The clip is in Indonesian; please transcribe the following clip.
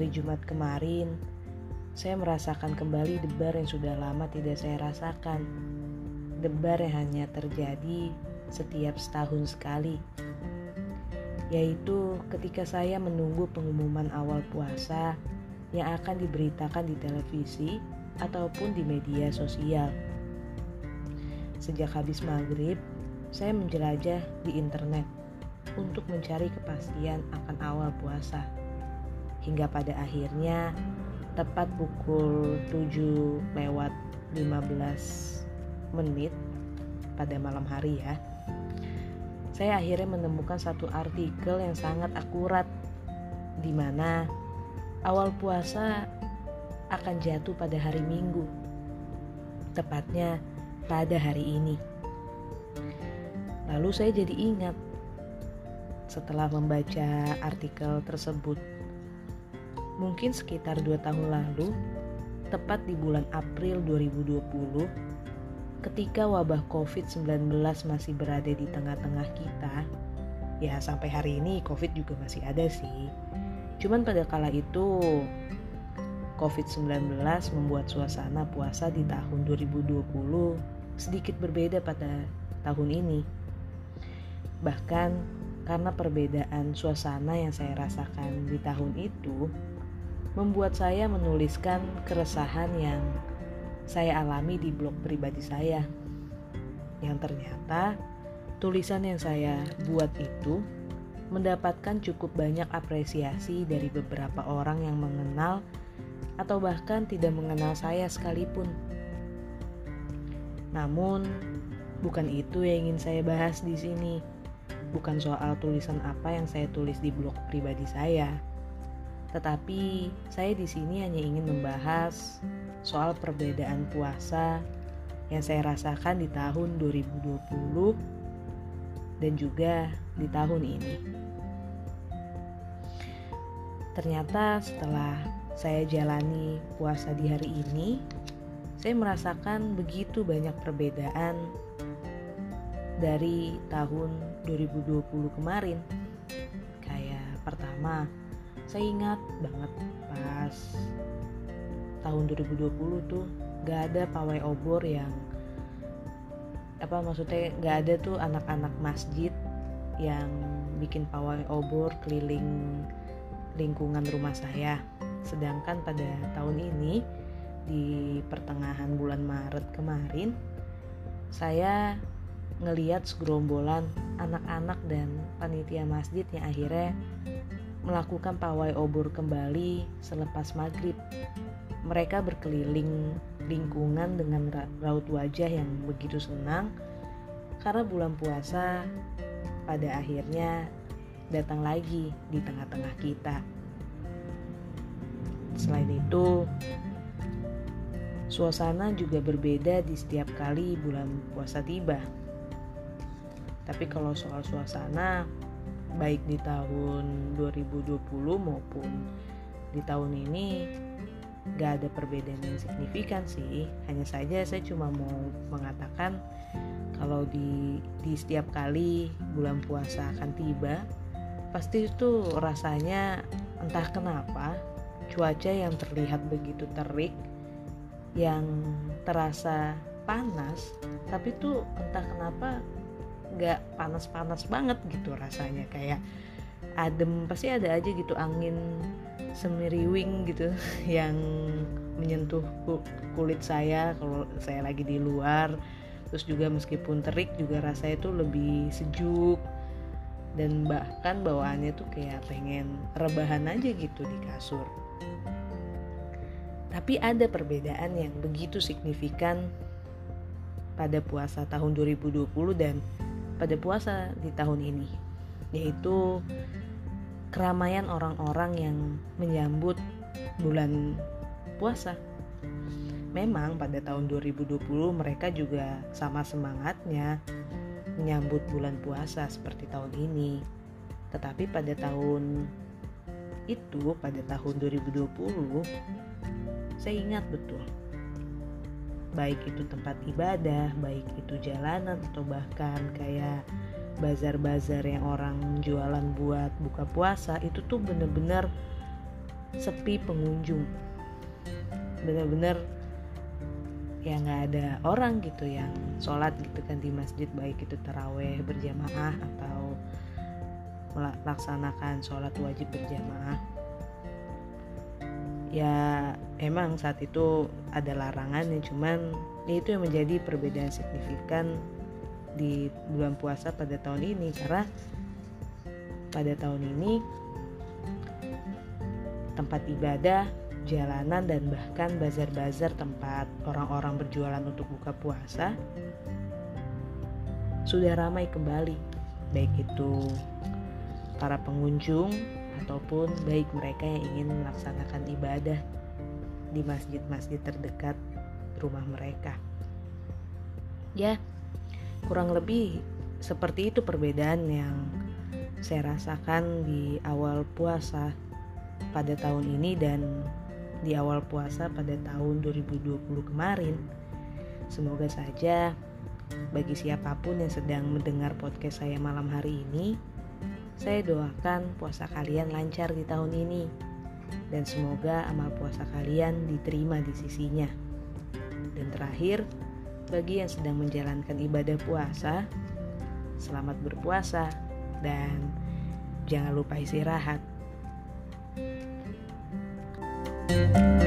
hari Jumat kemarin, saya merasakan kembali debar yang sudah lama tidak saya rasakan. Debar yang hanya terjadi setiap setahun sekali. Yaitu ketika saya menunggu pengumuman awal puasa yang akan diberitakan di televisi ataupun di media sosial. Sejak habis maghrib, saya menjelajah di internet untuk mencari kepastian akan awal puasa. Hingga pada akhirnya tepat pukul 7 lewat 15 menit pada malam hari ya. Saya akhirnya menemukan satu artikel yang sangat akurat di mana awal puasa akan jatuh pada hari Minggu. Tepatnya pada hari ini. Lalu saya jadi ingat setelah membaca artikel tersebut. Mungkin sekitar dua tahun lalu, tepat di bulan April 2020, ketika wabah COVID-19 masih berada di tengah-tengah kita, ya sampai hari ini COVID juga masih ada sih. Cuman pada kala itu COVID-19 membuat suasana puasa di tahun 2020 sedikit berbeda pada tahun ini. Bahkan karena perbedaan suasana yang saya rasakan di tahun itu membuat saya menuliskan keresahan yang saya alami di blog pribadi saya. Yang ternyata tulisan yang saya buat itu mendapatkan cukup banyak apresiasi dari beberapa orang yang mengenal atau bahkan tidak mengenal saya sekalipun. Namun, bukan itu yang ingin saya bahas di sini. Bukan soal tulisan apa yang saya tulis di blog pribadi saya. Tetapi saya di sini hanya ingin membahas soal perbedaan puasa yang saya rasakan di tahun 2020 dan juga di tahun ini. Ternyata setelah saya jalani puasa di hari ini, saya merasakan begitu banyak perbedaan dari tahun 2020 kemarin. Kayak pertama, saya ingat banget pas tahun 2020 tuh gak ada pawai obor yang apa maksudnya gak ada tuh anak-anak masjid yang bikin pawai obor keliling lingkungan rumah saya. Sedangkan pada tahun ini di pertengahan bulan Maret kemarin saya ngeliat segerombolan anak-anak dan panitia masjid yang akhirnya melakukan pawai obor kembali selepas maghrib. Mereka berkeliling lingkungan dengan raut wajah yang begitu senang karena bulan puasa pada akhirnya datang lagi di tengah-tengah kita. Selain itu, suasana juga berbeda di setiap kali bulan puasa tiba. Tapi kalau soal suasana, baik di tahun 2020 maupun di tahun ini gak ada perbedaan yang signifikan sih. Hanya saja saya cuma mau mengatakan kalau di di setiap kali bulan puasa akan tiba, pasti itu rasanya entah kenapa cuaca yang terlihat begitu terik, yang terasa panas, tapi tuh entah kenapa nggak panas-panas banget gitu rasanya. Kayak adem pasti ada aja gitu angin semiriwing gitu yang menyentuh kulit saya kalau saya lagi di luar. Terus juga meskipun terik juga rasanya tuh lebih sejuk. Dan bahkan bawaannya tuh kayak pengen rebahan aja gitu di kasur. Tapi ada perbedaan yang begitu signifikan pada puasa tahun 2020 dan pada puasa di tahun ini, yaitu keramaian orang-orang yang menyambut bulan puasa. Memang pada tahun 2020 mereka juga sama semangatnya menyambut bulan puasa seperti tahun ini. Tetapi pada tahun itu, pada tahun 2020, saya ingat betul baik itu tempat ibadah, baik itu jalanan atau bahkan kayak bazar-bazar yang orang jualan buat buka puasa itu tuh bener-bener sepi pengunjung. Bener-bener ya nggak ada orang gitu yang sholat gitu kan di masjid baik itu teraweh berjamaah atau melaksanakan sholat wajib berjamaah ya emang saat itu ada larangan ya cuman ya itu yang menjadi perbedaan signifikan di bulan puasa pada tahun ini. Karena pada tahun ini tempat ibadah jalanan dan bahkan bazar-bazar tempat orang-orang berjualan untuk buka puasa sudah ramai kembali, baik itu para pengunjung ataupun baik mereka yang ingin melaksanakan ibadah di masjid-masjid terdekat rumah mereka. Ya, kurang lebih seperti itu perbedaan yang saya rasakan di awal puasa pada tahun ini dan di awal puasa pada tahun 2020 kemarin. Semoga saja bagi siapa pun yang sedang mendengar podcast saya malam hari ini, saya doakan puasa kalian lancar di tahun ini dan semoga amal puasa kalian diterima di sisinya. Dan terakhir, bagi yang sedang menjalankan ibadah puasa, selamat berpuasa dan jangan lupa istirahat. thank you